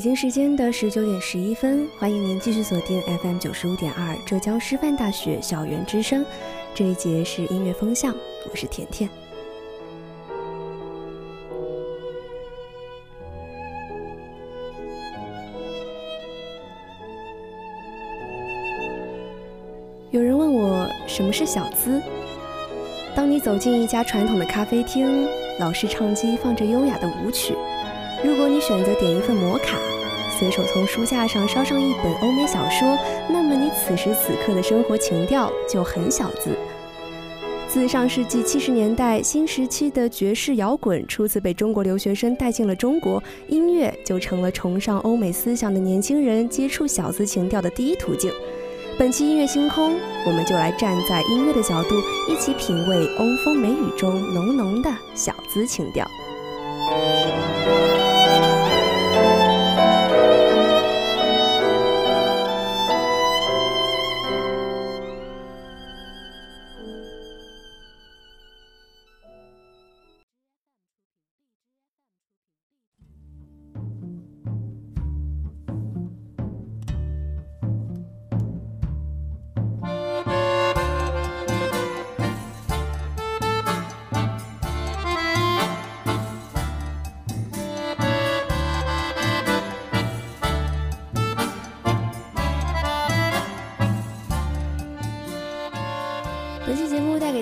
北京时间的十九点十一分，欢迎您继续锁定 FM 九十五点二浙江师范大学校园之声。这一节是音乐风向，我是甜甜。有人问我什么是小资？当你走进一家传统的咖啡厅，老式唱机放着优雅的舞曲。如果你选择点一份摩卡，随手从书架上捎上一本欧美小说，那么你此时此刻的生活情调就很小资。自上世纪七十年代新时期的爵士摇滚初次被中国留学生带进了中国，音乐就成了崇尚欧美思想的年轻人接触小资情调的第一途径。本期音乐星空，我们就来站在音乐的角度，一起品味欧风美雨中浓浓的小资情调。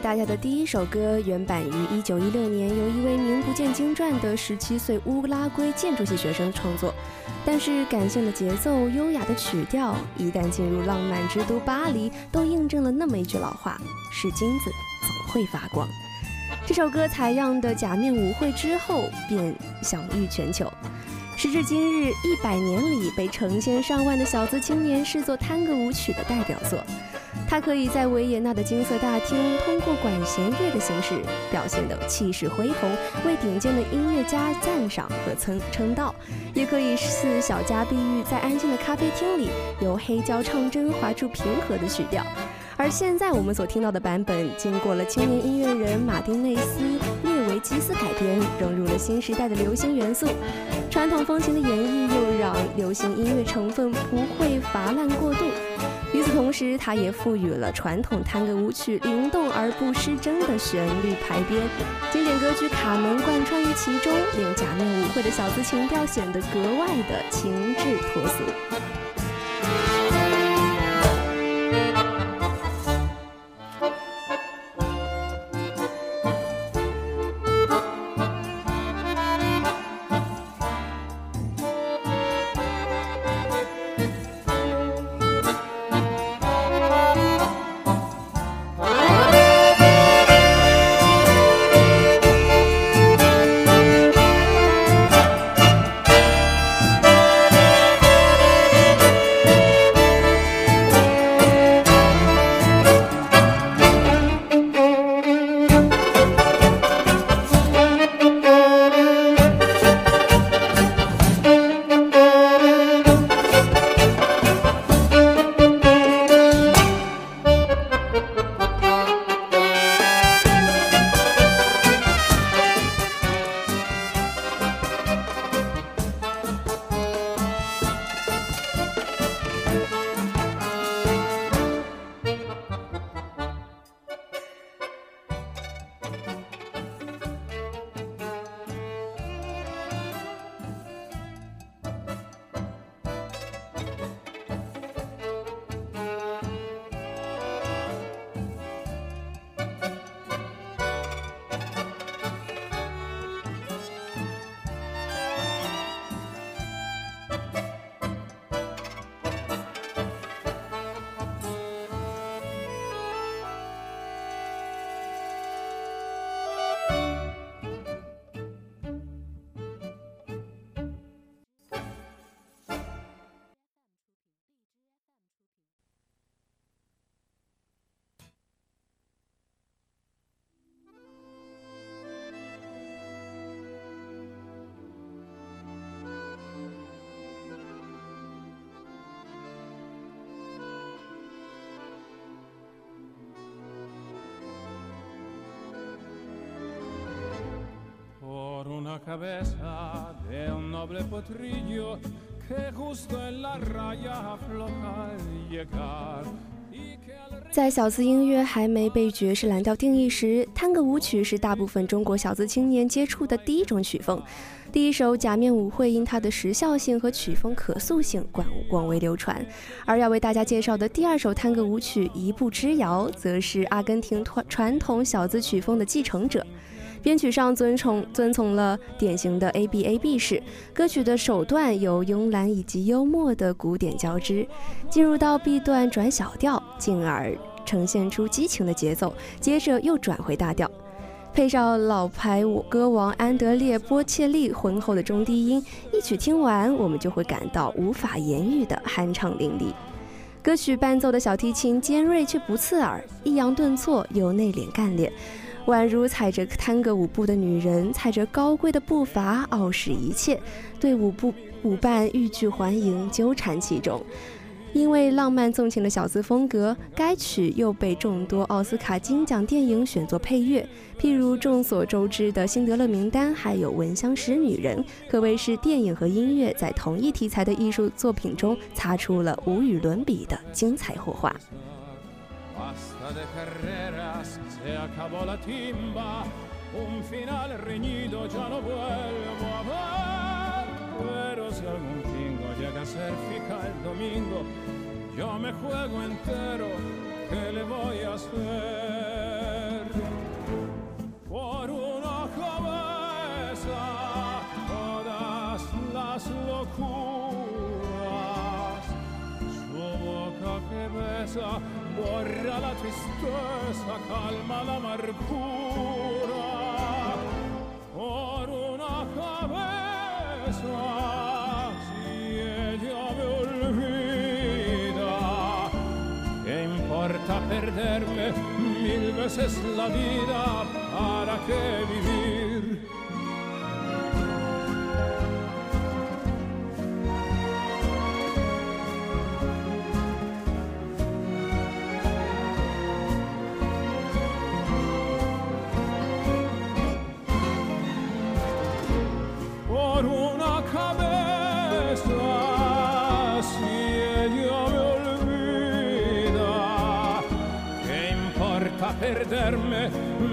大家的第一首歌原版于一九一六年，由一位名不见经传的十七岁乌拉圭建筑系学生创作。但是感性的节奏、优雅的曲调，一旦进入浪漫之都巴黎，都印证了那么一句老话：是金子总会发光。这首歌采样的假面舞会之后，便享誉全球。时至今日，一百年里被成千上万的小资青年视作探戈舞曲的代表作。它可以在维也纳的金色大厅，通过管弦乐的形式表现得气势恢宏，为顶尖的音乐家赞赏和称称道；也可以似小家碧玉，在安静的咖啡厅里，由黑胶唱针划出平和的曲调。而现在我们所听到的版本，经过了青年音乐人马丁内斯列维基斯改编，融入了新时代的流行元素，传统风情的演绎又让流行音乐成分不会乏烂过度。与此同时，它也赋予了传统探戈舞曲灵动而不失真的旋律排编，经典歌曲《卡门》贯穿于其中，令假面舞会的小资情调显得格外的情致脱俗。Cabeza de un noble potrillo 在小资音乐还没被爵士蓝调定义时，探戈舞曲是大部分中国小资青年接触的第一种曲风。第一首《假面舞会》因它的时效性和曲风可塑性广广为流传，而要为大家介绍的第二首探戈舞曲《一步之遥》，则是阿根廷传传统小资曲风的继承者。编曲上遵从遵从了典型的 A B A B 式，歌曲的首段有慵懒以及幽默的古典交织，进入到 B 段转小调，进而呈现出激情的节奏，接着又转回大调，配上老牌舞歌王安德烈波切利浑厚的中低音，一曲听完，我们就会感到无法言喻的酣畅淋漓。歌曲伴奏的小提琴尖锐却不刺耳，抑扬顿挫又内敛干练。宛如踩着探戈舞步的女人，踩着高贵的步伐，傲视一切，对舞步舞伴欲拒还迎，纠缠其中。因为浪漫纵情的小资风格，该曲又被众多奥斯卡金奖电影选作配乐，譬如众所周知的《辛德勒名单》，还有《闻香识女人》，可谓是电影和音乐在同一题材的艺术作品中擦出了无与伦比的精彩火花。De carreras se acabó la timba, un final reñido ya no vuelvo a ver. Pero si algún tingo llega a ser fija el domingo, yo me juego entero, ¿qué le voy a hacer? Por una cabeza todas las locuras, borra la tristeza, calma la amargura por una cabeza. Si ella me olvida, ¿qué importa perderme mil veces la vida? ¿Para qué vivir? Perderme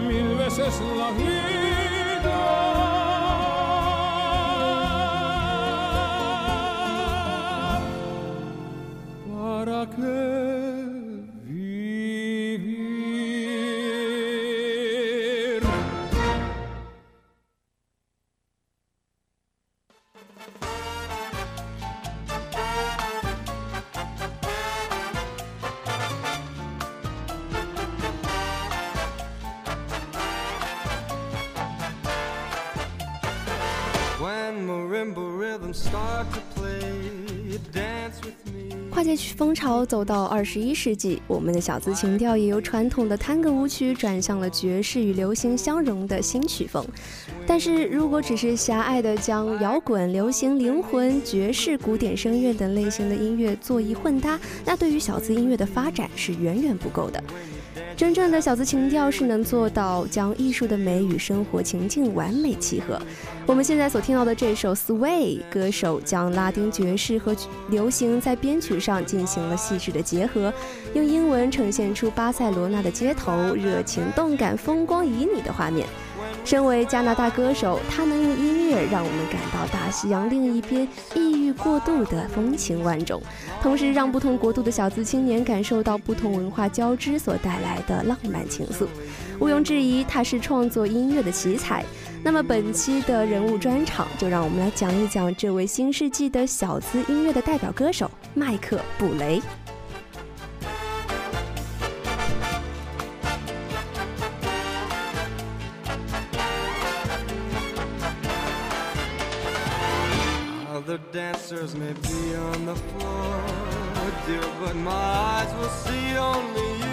mil veces la vida. 风潮走到二十一世纪，我们的小资情调也由传统的探戈舞曲转向了爵士与流行相融的新曲风。但是如果只是狭隘的将摇滚、流行、灵魂、爵士、古典声乐等类型的音乐做一混搭，那对于小资音乐的发展是远远不够的。真正的小资情调是能做到将艺术的美与生活情境完美契合。我们现在所听到的这首《Sway》，歌手将拉丁爵士和流行在编曲上进行了细致的结合，用英文呈现出巴塞罗那的街头热情、动感、风光旖旎的画面。身为加拿大歌手，他能用音乐让我们感到大西洋另一边异域过渡的风情万种，同时让不同国度的小资青年感受到不同文化交织所带来的浪漫情愫。毋庸置疑，他是创作音乐的奇才。那么本期的人物专场，就让我们来讲一讲这位新世纪的小资音乐的代表歌手麦克布雷。Other dancers may be on the floor, dear, but my eyes will see only you.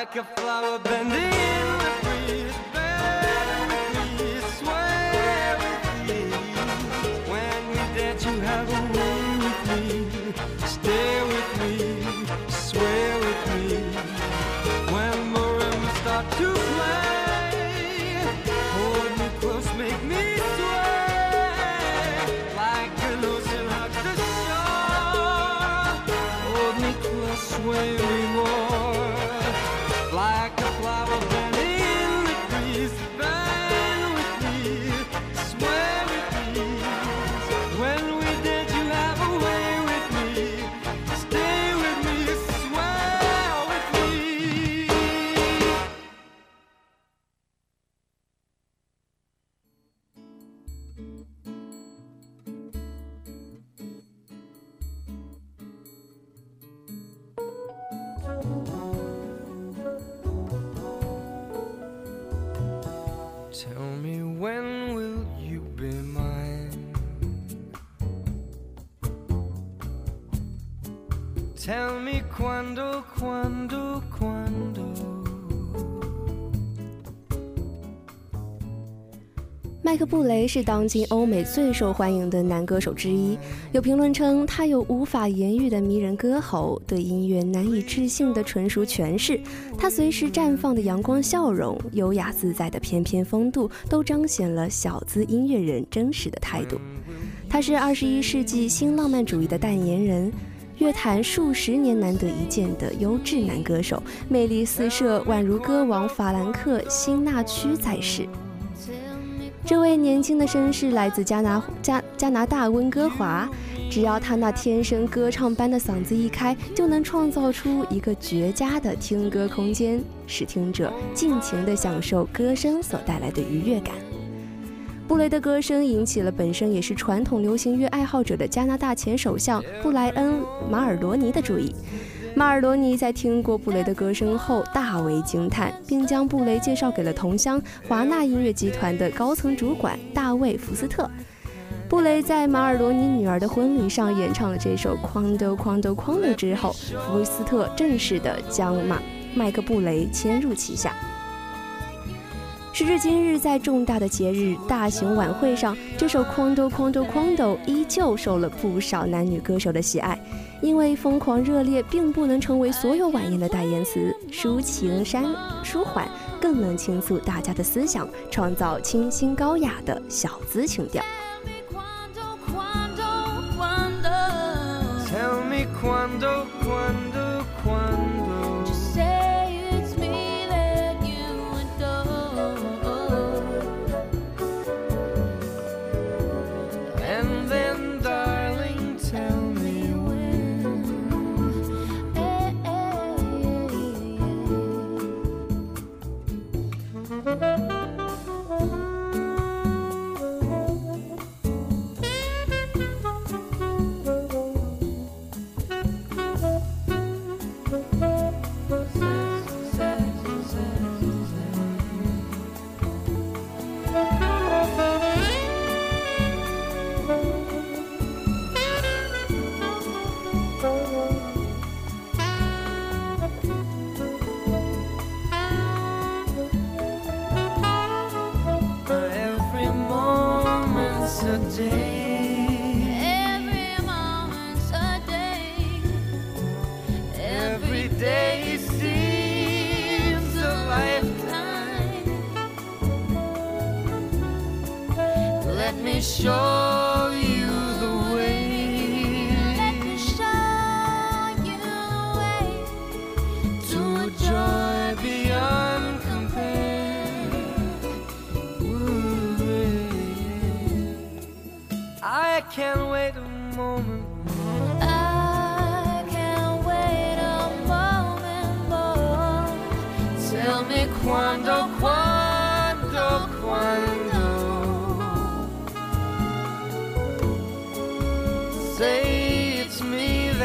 Like a flower bending in the breeze. When we have a 'Tell me when will you be mine? Tell me quando, quando, quando. 麦克布雷是当今欧美最受欢迎的男歌手之一。有评论称，他有无法言喻的迷人歌喉，对音乐难以置信的纯熟诠释。他随时绽放的阳光笑容、优雅自在的翩翩风度，都彰显了小资音乐人真实的态度。他是二十一世纪新浪漫主义的代言人。乐坛数十年难得一见的优质男歌手，魅力四射，宛如歌王法兰克·辛纳屈在世。这位年轻的绅士来自加拿加加拿大温哥华，只要他那天生歌唱般的嗓子一开，就能创造出一个绝佳的听歌空间，使听者尽情地享受歌声所带来的愉悦感。布雷的歌声引起了本身也是传统流行乐爱好者的加拿大前首相布莱恩·马尔罗尼的注意。马尔罗尼在听过布雷的歌声后大为惊叹，并将布雷介绍给了同乡华纳音乐集团的高层主管大卫·福斯特。布雷在马尔罗尼女儿的婚礼上演唱了这首《Quando Quando Quando》之后，福斯特正式的将马麦克布雷签入旗下。时至今日，在重大的节日、大型晚会上，这首《Quando Quando Quando》依旧受了不少男女歌手的喜爱。因为疯狂热烈并不能成为所有晚宴的代言词，抒情山舒缓更能倾诉大家的思想，创造清新高雅的小资情调。Tell me day.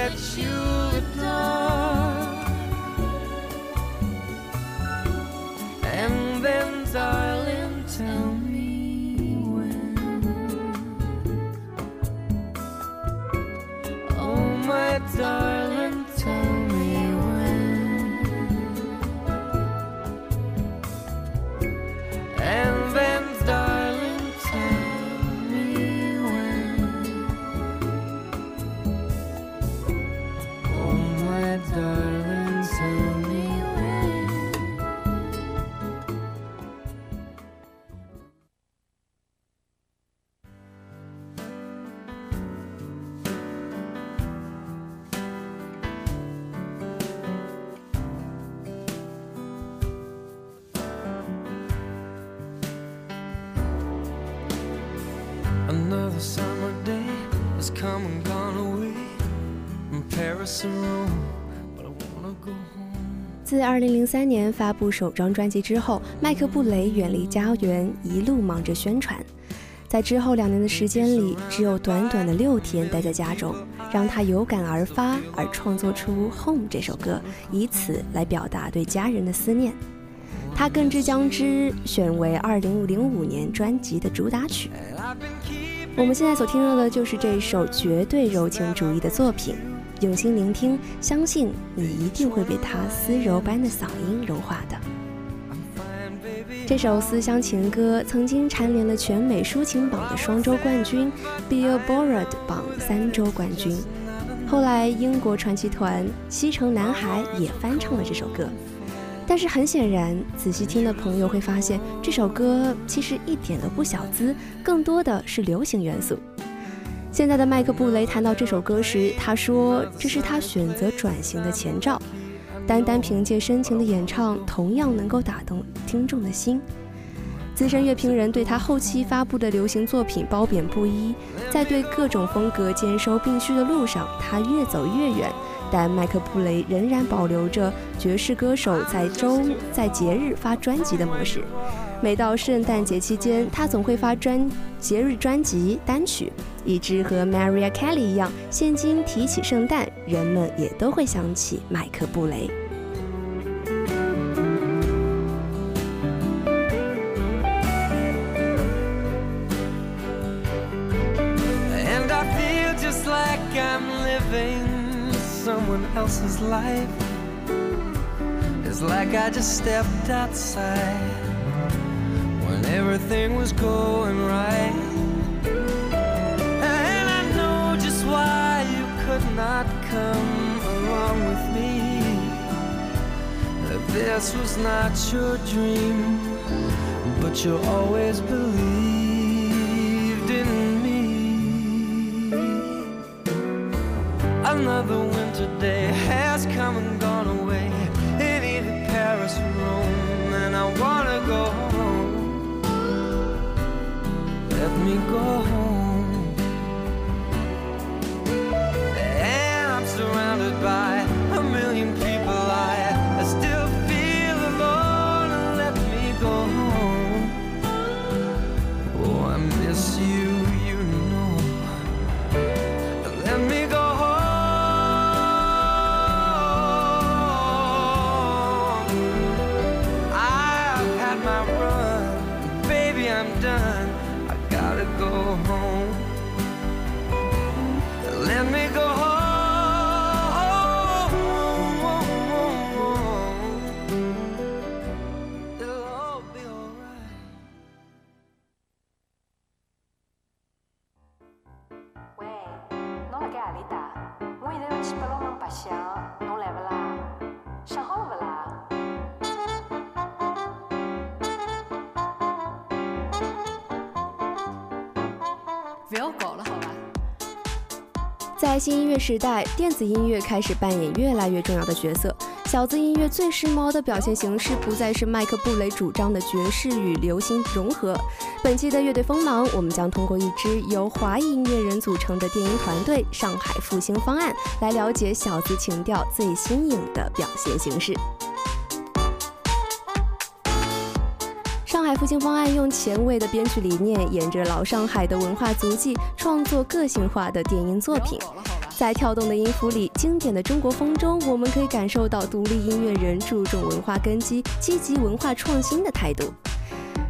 That you adore. Another summer day has come and gone away from Paris and Rome, but I wanna go home. 自2003年发布首张专辑之后，麦克布雷远离家园，一路忙着宣传。在之后两年的时间里，只有短短的六天待在家中，让他有感而发，而创作出《Home》这首歌，以此来表达对家人的思念。他更之将之选为2005年专辑的主打曲。我们现在所听到的就是这首绝对柔情主义的作品，用心聆听，相信你一定会被他丝柔般的嗓音融化的。这首思乡情歌曾经蝉联了全美抒情榜的双周冠军，Billboard 榜三周冠军。后来，英国传奇团西城男孩也翻唱了这首歌。但是很显然，仔细听的朋友会发现，这首歌其实一点都不小资，更多的是流行元素。现在的麦克布雷谈到这首歌时，他说这是他选择转型的前兆。单单凭借深情的演唱，同样能够打动听众的心。资深乐评人对他后期发布的流行作品褒贬不一，在对各种风格兼收并蓄的路上，他越走越远。但麦克布雷仍然保留着爵士歌手在周在节日发专辑的模式。每到圣诞节期间，他总会发专节日专辑单曲，以致和 Mariah Carey 一样，现今提起圣诞，人们也都会想起麦克布雷。And I feel just like I'm living someone else's life. It's like I just stepped outside when everything was going right. And I know just why you could not come along with me. That this was not your dream, but you always believed in me. Another come and gone away in either Paris or Rome, and I wanna go home. Let me go home. 新音乐时代，电子音乐开始扮演越来越重要的角色。小资音乐最时髦的表现形式，不再是麦克布雷主张的爵士与流行融合。本期的乐队锋芒，我们将通过一支由华裔音乐人组成的电音团队——上海复兴方案，来了解小资情调最新颖的表现形式。上海复兴方案用前卫的编曲理念，沿着老上海的文化足迹，创作个性化的电音作品。在跳动的音符里，经典的中国风中，我们可以感受到独立音乐人注重文化根基、积极文化创新的态度。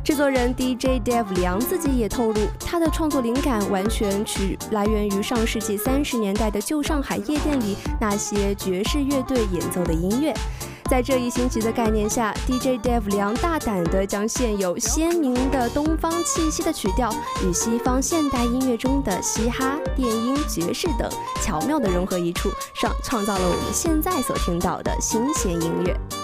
制作人 DJ Dave 梁自己也透露，他的创作灵感完全取来源于上世纪三十年代的旧上海夜店里那些爵士乐队演奏的音乐。在这一新奇的概念下，DJ Dave 梁大胆地将现有鲜明的东方气息的曲调与西方现代音乐中的嘻哈、电音、爵士等巧妙地融合一处，上创造了我们现在所听到的新鲜音乐。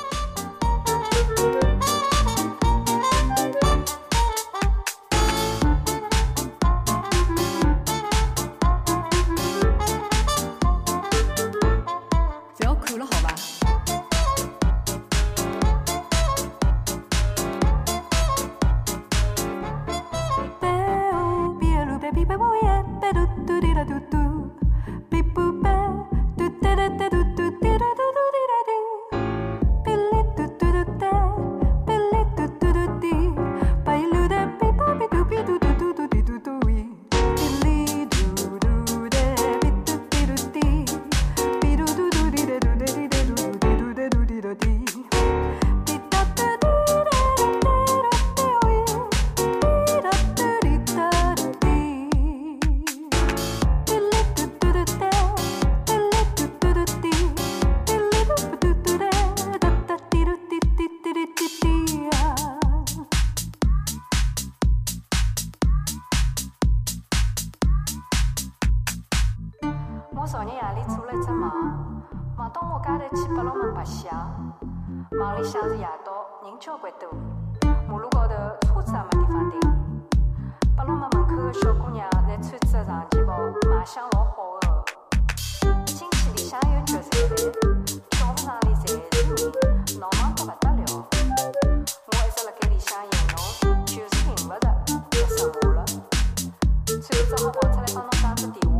telefono stato attivo.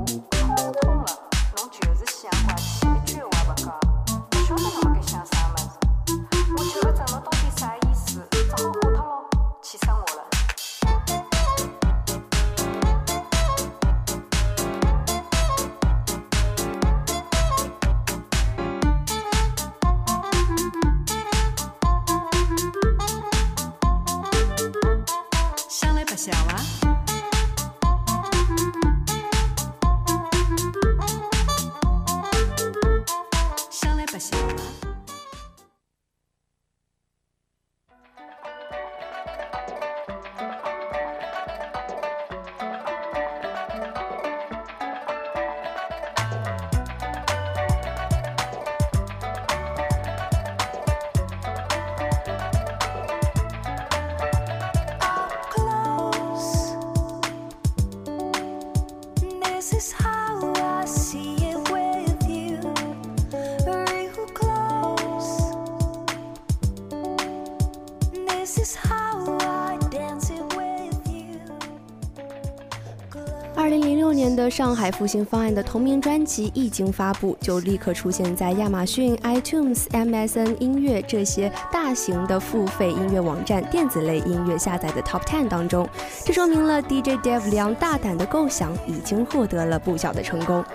的上海复兴方案的同名专辑一经发布，就立刻出现在亚马逊、iTunes、MSN 音乐这些大型的付费音乐网站电子类音乐下载的 Top Ten 当中。这说明了 DJ Dave 梁大胆的构想已经获得了不小的成功。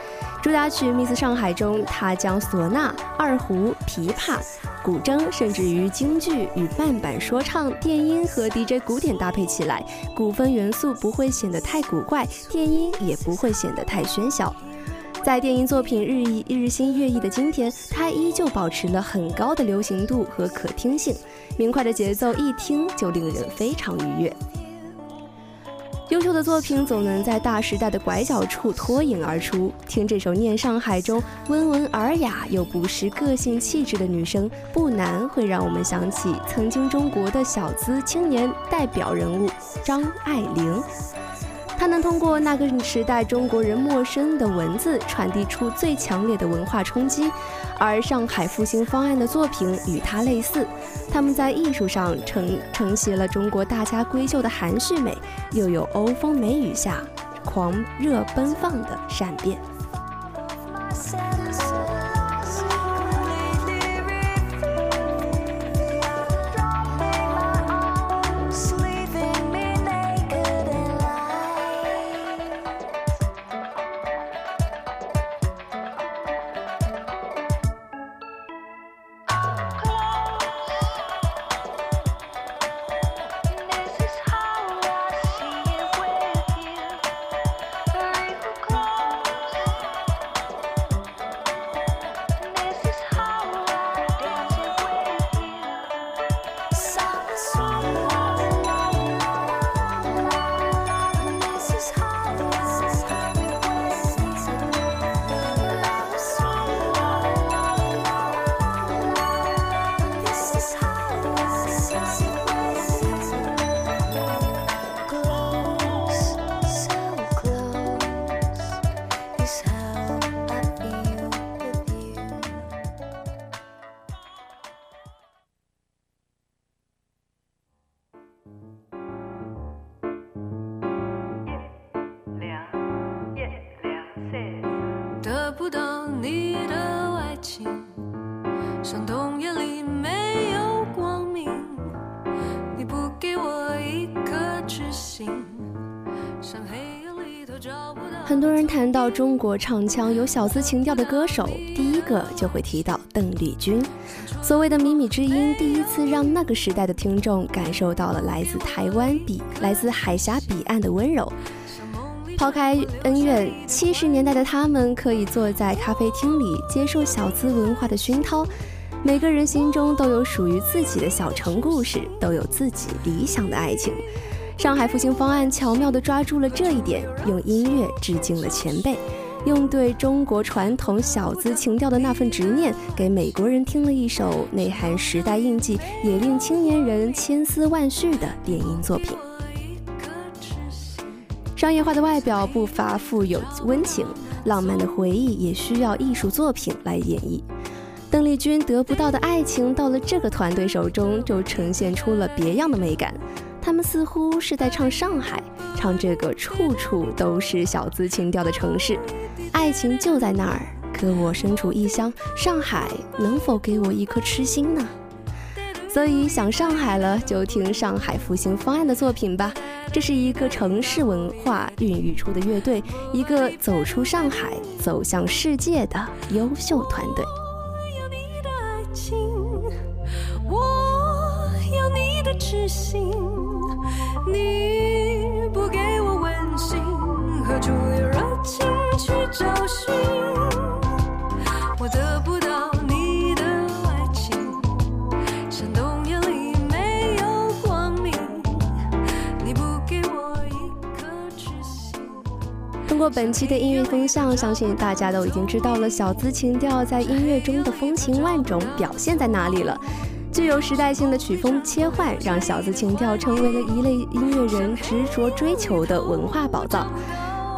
主打曲《Miss 上海》中，他将唢呐、二胡、琵琶。古筝，甚至于京剧与慢板说唱、电音和 DJ 古典搭配起来，古风元素不会显得太古怪，电音也不会显得太喧嚣。在电音作品日益日新月异的今天，它依旧保持了很高的流行度和可听性，明快的节奏一听就令人非常愉悦。的作品总能在大时代的拐角处脱颖而出。听这首《念上海》中温文尔雅又不失个性气质的女声，不难会让我们想起曾经中国的小资青年代表人物张爱玲。它能通过那个时代中国人陌生的文字，传递出最强烈的文化冲击。而上海复兴方案的作品与它类似，他们在艺术上承承袭了中国大家闺秀的含蓄美，又有欧风美雨下狂热奔放的善变。不到你的爱情，像冬夜里没有光明。你不给我一颗痴心，像黑夜里头找不到。很多人谈到中国唱腔有小资情调的歌手，第一个就会提到邓丽君。所谓的靡靡之音，第一次让那个时代的听众感受到了来自台湾彼、来自海峡彼岸的温柔。抛开恩怨，七十年代的他们可以坐在咖啡厅里，接受小资文化的熏陶。每个人心中都有属于自己的小城故事，都有自己理想的爱情。上海复兴方案巧妙地抓住了这一点，用音乐致敬了前辈，用对中国传统小资情调的那份执念，给美国人听了一首内涵时代印记，也令青年人千丝万绪的电音作品。商业化的外表不乏富有温情，浪漫的回忆也需要艺术作品来演绎。邓丽君得不到的爱情，到了这个团队手中，就呈现出了别样的美感。他们似乎是在唱上海，唱这个处处都是小资情调的城市。爱情就在那儿，可我身处异乡，上海能否给我一颗痴心呢？所以想上海了，就听上海复兴方案的作品吧。这是一个城市文化孕育出的乐队，一个走出上海、走向世界的优秀团队。我要你的爱情，我要你的痴心，你不给我温馨，何处有热情去找寻？通过本期的音乐风向，相信大家都已经知道了小资情调在音乐中的风情万种表现在哪里了。具有时代性的曲风切换，让小资情调成为了一类音乐人执着追求的文化宝藏。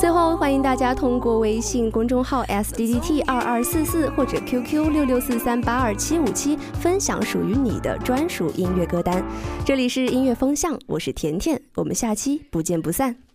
最后，欢迎大家通过微信公众号 s d d t 二二四四或者 QQ 六六四三八二七五七分享属于你的专属音乐歌单。这里是音乐风向，我是甜甜，我们下期不见不散。